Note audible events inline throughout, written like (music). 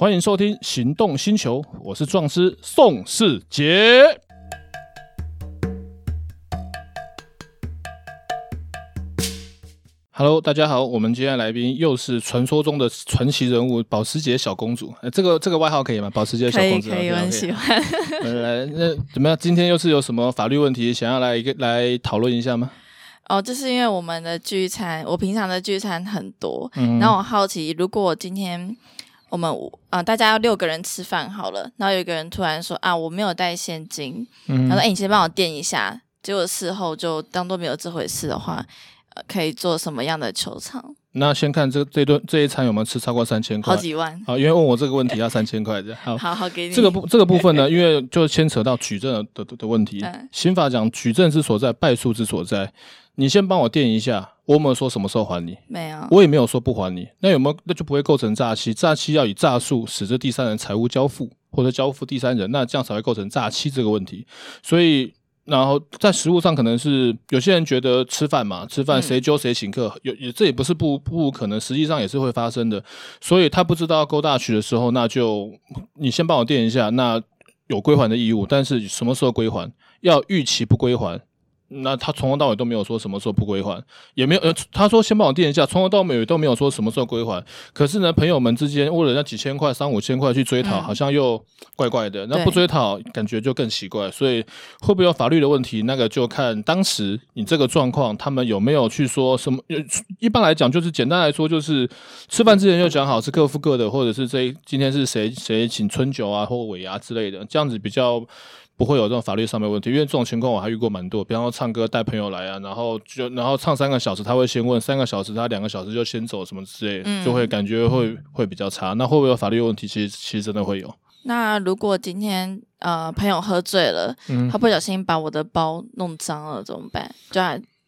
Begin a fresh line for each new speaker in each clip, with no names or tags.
欢迎收听《行动星球》，我是壮师宋世杰。Hello，大家好，我们今天的来宾又是传说中的传奇人物保时捷小公主。呃、这个这个外号可以吗？保时捷小公主，
可以，可以，我很喜欢。(laughs)
来，那怎么样？今天又是有什么法律问题想要来一个来讨论一下吗？
哦，就是因为我们的聚餐，我平常的聚餐很多，嗯、然后我好奇，如果我今天我们啊、呃、大家要六个人吃饭好了，然后有一个人突然说啊我没有带现金，嗯、然后说哎你先帮我垫一下，结果事后就当做没有这回事的话。呃可以做什么样的球场？
那先看这这顿这一餐有没有吃超过三千块？
好几万。
好，因为问我这个问题要三千块 (laughs) 这样。好，
好好给你。
这个部这个部分呢，因为就牵扯到举证的的的问题。(laughs) 嗯、刑法讲举证之所在，败诉之所在。你先帮我垫一下，我有没有说什么时候还你？
没有。
我也没有说不还你。那有没有？那就不会构成诈欺。诈欺要以诈术使这第三人财物交付，或者交付第三人，那这样才会构成诈欺这个问题。所以。然后在实物上，可能是有些人觉得吃饭嘛，吃饭谁揪谁请客，有也这也不是不不可能，实际上也是会发生的。所以他不知道勾大曲的时候，那就你先帮我垫一下，那有归还的义务，但是什么时候归还，要逾期不归还。那他从头到尾都没有说什么时候不归还，也没有呃，他说先帮我垫一下，从头到尾都没有说什么时候归还。可是呢，朋友们之间为了那几千块、三五千块去追讨，好像又怪怪的。那不追讨，感觉就更奇怪。所以会不会有法律的问题？那个就看当时你这个状况，他们有没有去说什么？一般来讲，就是简单来说，就是吃饭之前就讲好是各付各的，或者是这今天是谁谁请春酒啊或尾牙之类的，这样子比较。不会有这种法律上面问题，因为这种情况我还遇过蛮多。比方说唱歌带朋友来啊，然后就然后唱三个小时，他会先问三个小时，他两个小时就先走什么之类的，嗯、就会感觉会会比较差。那会不会有法律问题？其实其实真的会有。
那如果今天呃朋友喝醉了，嗯、他不小心把我的包弄脏了怎么办？就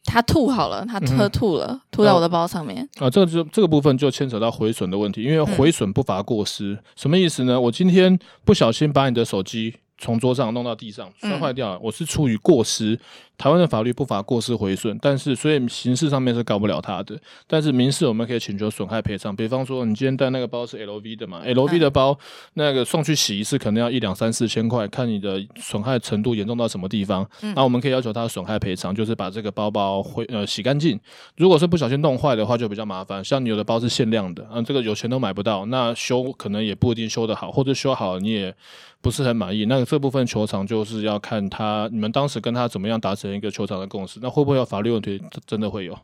他吐好了，他喝吐了，嗯、吐在我的包上面。
啊，这个就这个部分就牵扯到毁损的问题，因为毁损不罚过失。嗯、什么意思呢？我今天不小心把你的手机。从桌上弄到地上摔坏掉了，嗯、我是出于过失。台湾的法律不罚过失毁损，但是所以刑事上面是告不了他的。但是民事我们可以请求损害赔偿。比方说，你今天带那个包是 LV 的嘛？LV 的包那个送去洗一次可能要一两三四千块，看你的损害程度严重到什么地方。那、嗯、我们可以要求他损害赔偿，就是把这个包包回呃洗干净。如果是不小心弄坏的话，就比较麻烦。像你有的包是限量的，嗯，这个有钱都买不到，那修可能也不一定修得好，或者修好你也不是很满意。那个这部分球场就是要看他你们当时跟他怎么样达成。一个球场的共识，那会不会有法律问题？真的会有。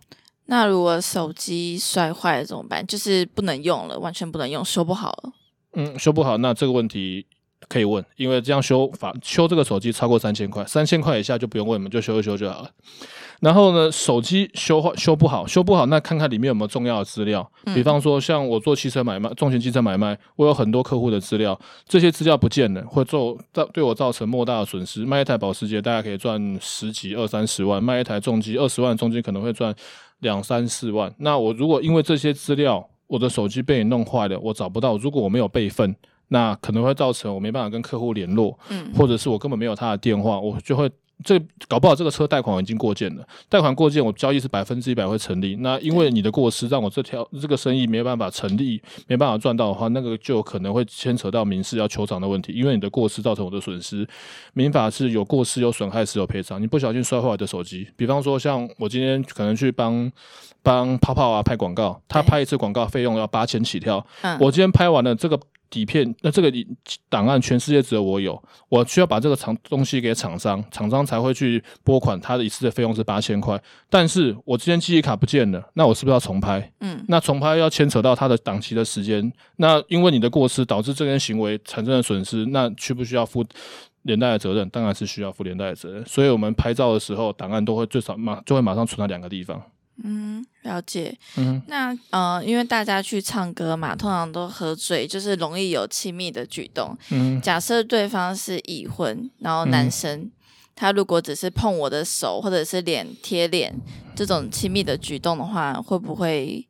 那如果手机摔坏了怎么办？就是不能用了，完全不能用，修不好了。
嗯，修不好，那这个问题可以问，因为这样修法修这个手机超过三千块，三千块以下就不用问，我们就修一修就好了。然后呢，手机修坏修不好，修不好，那看看里面有没有重要的资料。嗯、比方说，像我做汽车买卖，重型汽车买卖，我有很多客户的资料，这些资料不见了，会做造对我造成莫大的损失。卖一台保时捷，大概可以赚十几二三十万；卖一台重机，二十万重机可能会赚两三四万。那我如果因为这些资料，我的手机被你弄坏了，我找不到，如果我没有备份，那可能会造成我没办法跟客户联络，嗯，或者是我根本没有他的电话，我就会。这搞不好这个车贷款已经过件了，贷款过件，我交易是百分之一百会成立。那因为你的过失让我这条这个生意没办法成立，没办法赚到的话，那个就可能会牵扯到民事要求偿的问题。因为你的过失造成我的损失，民法是有过失有损害时有赔偿。你不小心摔坏我的手机，比方说像我今天可能去帮帮泡泡啊拍广告，他拍一次广告费用要八千起跳，嗯、我今天拍完了这个。底片，那这个档案全世界只有我有，我需要把这个厂东西给厂商，厂商才会去拨款，他的一次的费用是八千块。但是我今天记忆卡不见了，那我是不是要重拍？嗯，那重拍要牵扯到他的档期的时间，那因为你的过失导致这件行为产生的损失，那需不需要负连带的责任？当然是需要负连带的责任。所以我们拍照的时候，档案都会最少马就会马上存在两个地方。
嗯，了解。嗯，那呃，因为大家去唱歌嘛，通常都喝醉，就是容易有亲密的举动。嗯，假设对方是已婚，然后男生、嗯、他如果只是碰我的手或者是脸贴脸这种亲密的举动的话，会不会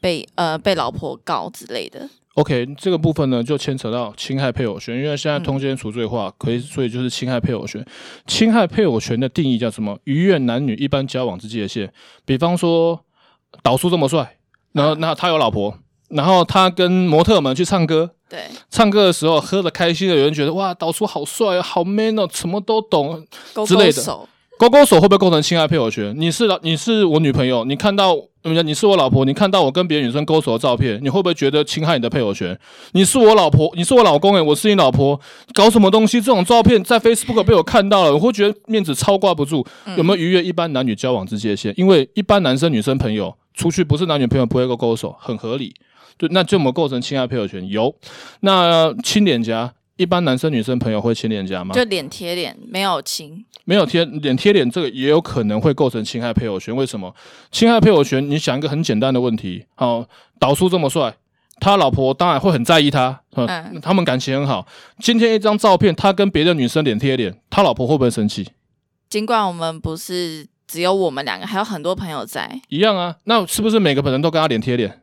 被呃被老婆告之类的
？OK，这个部分呢就牵扯到侵害配偶权，因为现在通奸除罪化，可以所以就是侵害配偶权。侵害配偶权的定义叫什么？逾越男女一般交往之界限。比方说，导叔这么帅，然后那他有老婆，然后他跟模特们去唱歌，
对，
唱歌的时候喝的开心的，有人觉得哇，导叔好帅啊，好 man 哦，什么都懂之类的。勾勾手会不会构成侵害配偶权？你是老，你是我女朋友，你看到人家你是我老婆，你看到我跟别的女生勾手的照片，你会不会觉得侵害你的配偶权？你是我老婆，你是我老公，诶，我是你老婆，搞什么东西？这种照片在 Facebook 被我看到了，我会觉得面子超挂不住。有没有逾越一般男女交往之界限？因为一般男生女生朋友出去不是男女朋友不会勾勾手，很合理。对，那就我们构成侵害配偶权？有。那亲脸颊，一般男生女生朋友会亲脸颊吗？
就脸贴脸，没有亲。
没有贴脸贴脸，这个也有可能会构成侵害配偶权。为什么？侵害配偶权？你想一个很简单的问题。好，导叔这么帅，他老婆当然会很在意他。嗯，他们感情很好。今天一张照片，他跟别的女生脸贴脸，他老婆会不会生气？
尽管我们不是只有我们两个，还有很多朋友在。
一样啊，那是不是每个人都跟他脸贴脸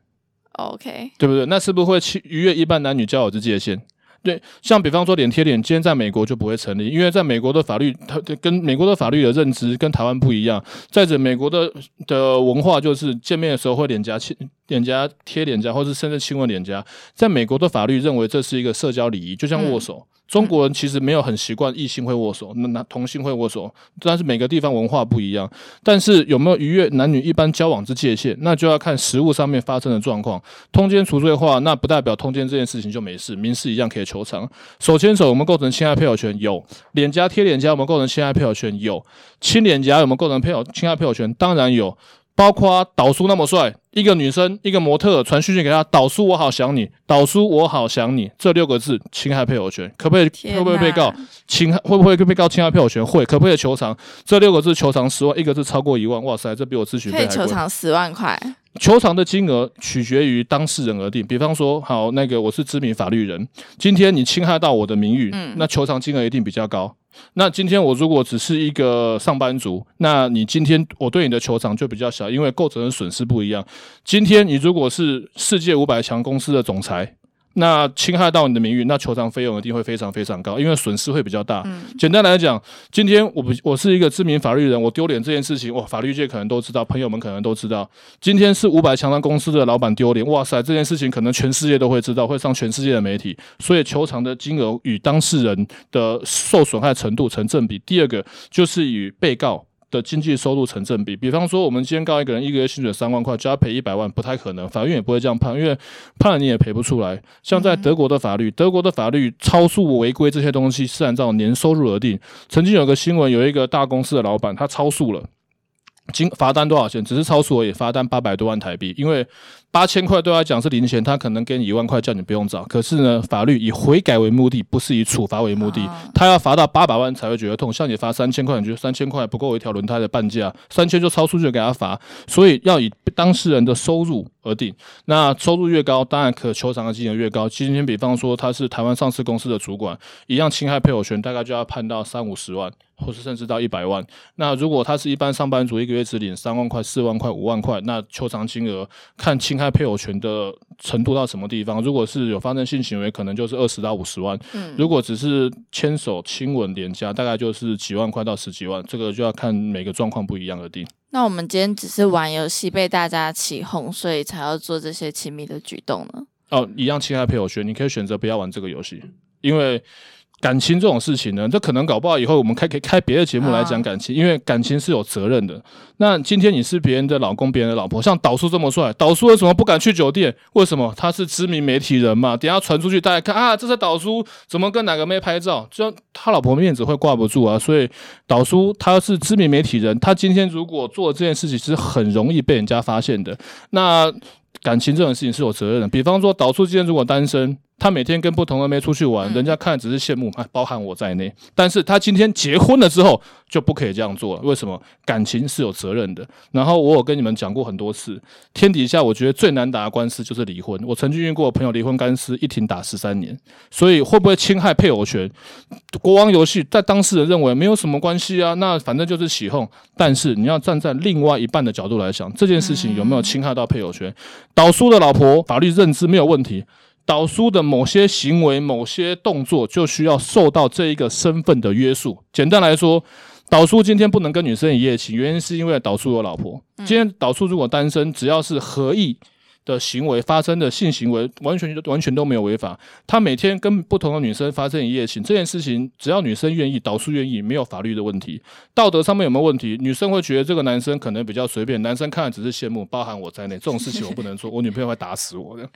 ？OK，对
不对？那是不是会逾越一般男女交友之界限？对，像比方说脸贴脸，今天在美国就不会成立，因为在美国的法律，它跟美国的法律的认知跟台湾不一样。再者，美国的的文化就是见面的时候会脸颊亲、脸颊贴脸颊，或是甚至亲吻脸颊。在美国的法律认为这是一个社交礼仪，就像握手。嗯中国人其实没有很习惯异性会握手，那那同性会握手，但是每个地方文化不一样。但是有没有逾越男女一般交往之界限，那就要看实物上面发生的状况。通奸除罪化，那不代表通奸这件事情就没事，民事一样可以求偿。手牵手，我们构成侵害配偶权？有。脸颊贴脸颊，我们构成侵害配偶权？有。亲脸颊，有没有构成配偶侵害配偶权？当然有。包括导叔那么帅，一个女生，一个模特传讯息给他，导叔我好想你，导叔我好想你，这六个字侵害配偶权，可不可以？会不会被告？侵害会不会被告侵害配偶权？会，可不可以求偿？这六个字求偿十万，一个字超过一万，哇塞，这比我咨询费还贵。可以
求偿十万块。
求偿的金额取决于当事人而定，比方说，好，那个我是知名法律人，今天你侵害到我的名誉，嗯，那求偿金额一定比较高。那今天我如果只是一个上班族，那你今天我对你的求偿就比较小，因为构成的损失不一样。今天你如果是世界五百强公司的总裁。那侵害到你的名誉，那求偿费用一定会非常非常高，因为损失会比较大。嗯、简单来讲，今天我不我是一个知名法律人，我丢脸这件事情，哇，法律界可能都知道，朋友们可能都知道。今天是五百强的公司的老板丢脸，哇塞，这件事情可能全世界都会知道，会上全世界的媒体。所以求偿的金额与当事人的受损害程度成正比。第二个就是与被告。的经济收入成正比，比方说，我们今天告一个人一个月薪水三万块，叫他赔一百万，不太可能，法院也不会这样判，因为判了你也赔不出来。像在德国的法律，德国的法律超速违规这些东西是按照年收入而定。曾经有个新闻，有一个大公司的老板他超速了，经罚单多少钱？只是超速而已，罚单八百多万台币，因为。八千块对他讲是零钱，他可能给你一万块，叫你不用找。可是呢，法律以悔改为目的，不是以处罚为目的。他要罚到八百万才会觉得痛。像你罚三千块，你觉得三千块不够一条轮胎的半价，三千就超出去给他罚。所以要以当事人的收入而定。那收入越高，当然可求偿的金额越高。今天比方说他是台湾上市公司的主管，一样侵害配偶权，大概就要判到三五十万，或是甚至到一百万。那如果他是一般上班族，一个月只领三万块、四万块、五万块，那求偿金额看侵。侵害配偶权的程度到什么地方？如果是有发生性行为，可能就是二十到五十万；嗯，如果只是牵手、亲吻、脸颊，大概就是几万块到十几万。这个就要看每个状况不一样而定。
那我们今天只是玩游戏，被大家起哄，所以才要做这些亲密的举动呢？
哦，一样侵害配偶权，你可以选择不要玩这个游戏，因为。感情这种事情呢，这可能搞不好以后我们开可以开别的节目来讲感情，因为感情是有责任的。那今天你是别人的老公，别人的老婆，像导叔这么帅，导叔为什么不敢去酒店？为什么？他是知名媒体人嘛，等下传出去大家看啊，这是导叔怎么跟哪个妹拍照，这他老婆面子会挂不住啊。所以导叔他是知名媒体人，他今天如果做这件事情是很容易被人家发现的。那感情这种事情是有责任的，比方说导叔今天如果单身。他每天跟不同的妹出去玩，人家看只是羡慕，包含我在内。但是他今天结婚了之后就不可以这样做了。为什么？感情是有责任的。然后我有跟你们讲过很多次，天底下我觉得最难打的官司就是离婚。我曾经遇过我朋友离婚官司，一庭打十三年。所以会不会侵害配偶权？国王游戏在当事人认为没有什么关系啊，那反正就是起哄。但是你要站在另外一半的角度来想，这件事情有没有侵害到配偶权？导叔的老婆法律认知没有问题。导叔的某些行为、某些动作，就需要受到这一个身份的约束。简单来说，导叔今天不能跟女生一夜情，原因是因为导叔有老婆。今天导叔如果单身，只要是合意的行为发生的性行为，完全完全都没有违法。他每天跟不同的女生发生一夜情，这件事情只要女生愿意，导数愿意，没有法律的问题。道德上面有没有问题？女生会觉得这个男生可能比较随便，男生看了只是羡慕，包含我在内，这种事情我不能做，我女朋友会打死我的。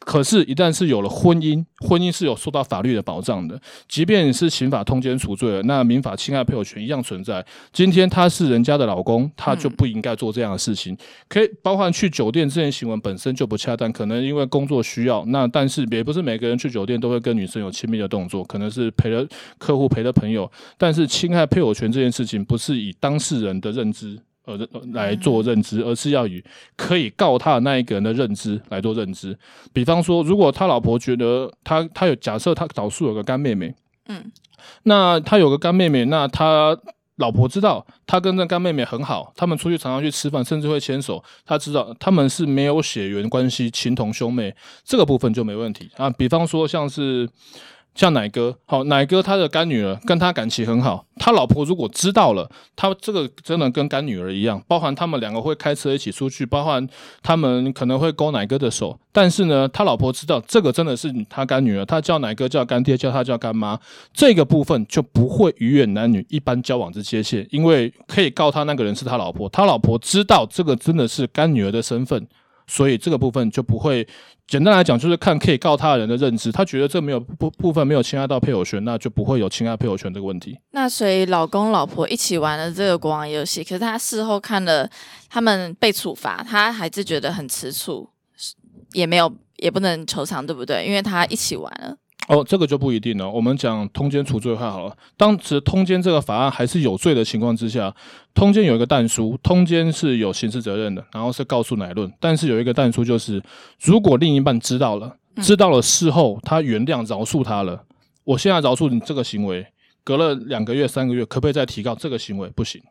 可是，一旦是有了婚姻，婚姻是有受到法律的保障的。即便是刑法通奸除罪了，那民法侵害配偶权一样存在。今天他是人家的老公，他就不应该做这样的事情。可以包含去酒店这件行为本身就不恰当，可能因为工作需要。那但是也不是每个人去酒店都会跟女生有亲密的动作，可能是陪了客户陪了朋友。但是侵害配偶权这件事情，不是以当事人的认知。而，来做认知，而是要以可以告他的那一个人的认知来做认知。比方说，如果他老婆觉得他他有假设他早数有个干妹妹，嗯，那他有个干妹妹，那他老婆知道他跟那干妹妹很好，他们出去常常去吃饭，甚至会牵手。他知道他们是没有血缘关系，情同兄妹，这个部分就没问题啊。比方说，像是。像奶哥，好，奶哥他的干女儿跟他感情很好，他老婆如果知道了，他这个真的跟干女儿一样，包含他们两个会开车一起出去，包含他们可能会勾奶哥的手，但是呢，他老婆知道这个真的是他干女儿，他叫奶哥叫干爹，叫他叫干妈，这个部分就不会逾越男女一般交往之界限，因为可以告他那个人是他老婆，他老婆知道这个真的是干女儿的身份。所以这个部分就不会，简单来讲就是看可以告他人的认知，他觉得这没有部部分没有侵害到配偶权，那就不会有侵害配偶权这个问题。
那所以老公老婆一起玩了这个国王游戏，可是他事后看了他们被处罚，他还是觉得很吃醋，也没有也不能求偿，对不对？因为他一起玩了。
哦，这个就不一定了。我们讲通奸除罪化好了。当时通奸这个法案还是有罪的情况之下，通奸有一个但书，通奸是有刑事责任的，然后是告诉乃论。但是有一个但书，就是如果另一半知道了，知道了事后他原谅饶恕他了，我现在饶恕你这个行为，隔了两个月、三个月，可不可以再提告这个行为？不行。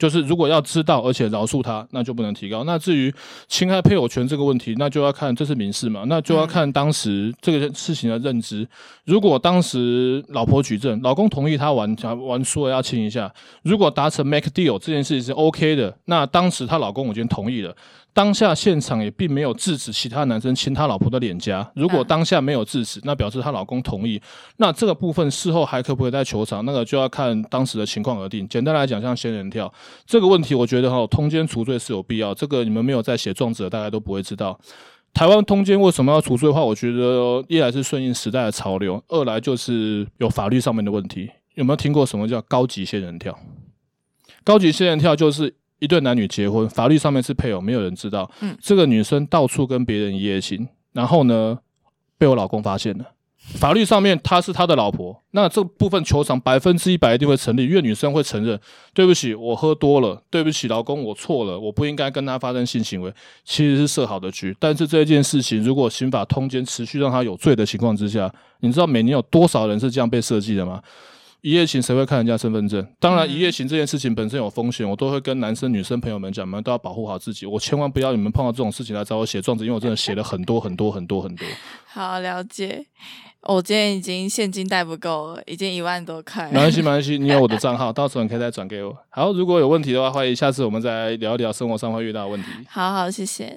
就是如果要知道而且饶恕他，那就不能提高。那至于侵害配偶权这个问题，那就要看这是民事嘛，那就要看当时这个事情的认知。如果当时老婆举证，老公同意他玩玩输了要亲一下，如果达成 make deal 这件事情是 OK 的，那当时她老公已经同意了。当下现场也并没有制止其他男生亲他老婆的脸颊。如果当下没有制止，那表示她老公同意。那这个部分事后还可不可以再求偿？那个就要看当时的情况而定。简单来讲，像仙人跳这个问题，我觉得哈，通奸除罪是有必要。这个你们没有在写状子的，大家都不会知道。台湾通奸为什么要除罪的话，我觉得一来是顺应时代的潮流，二来就是有法律上面的问题。有没有听过什么叫高级仙人跳？高级仙人跳就是。一对男女结婚，法律上面是配偶，没有人知道。嗯，这个女生到处跟别人一夜情，然后呢，被我老公发现了。法律上面她是他的老婆，那这部分求偿百分之一百一定会成立，因为女生会承认，对不起，我喝多了，对不起，老公，我错了，我不应该跟他发生性行为，其实是设好的局。但是这件事情，如果刑法通奸持续让他有罪的情况之下，你知道每年有多少人是这样被设计的吗？一夜情谁会看人家身份证？当然，一夜情这件事情本身有风险，我都会跟男生女生朋友们讲，你们都要保护好自己。我千万不要你们碰到这种事情来找我写状子，因为我真的写了很多很多很多很多。
好，了解。我今天已经现金带不够了，已经一万多块。
没关系，没关系，你有我的账号，到时候你可以再转给我。好，如果有问题的话，欢迎下次我们再来聊一聊生活上会遇到的问题。
好好，谢谢。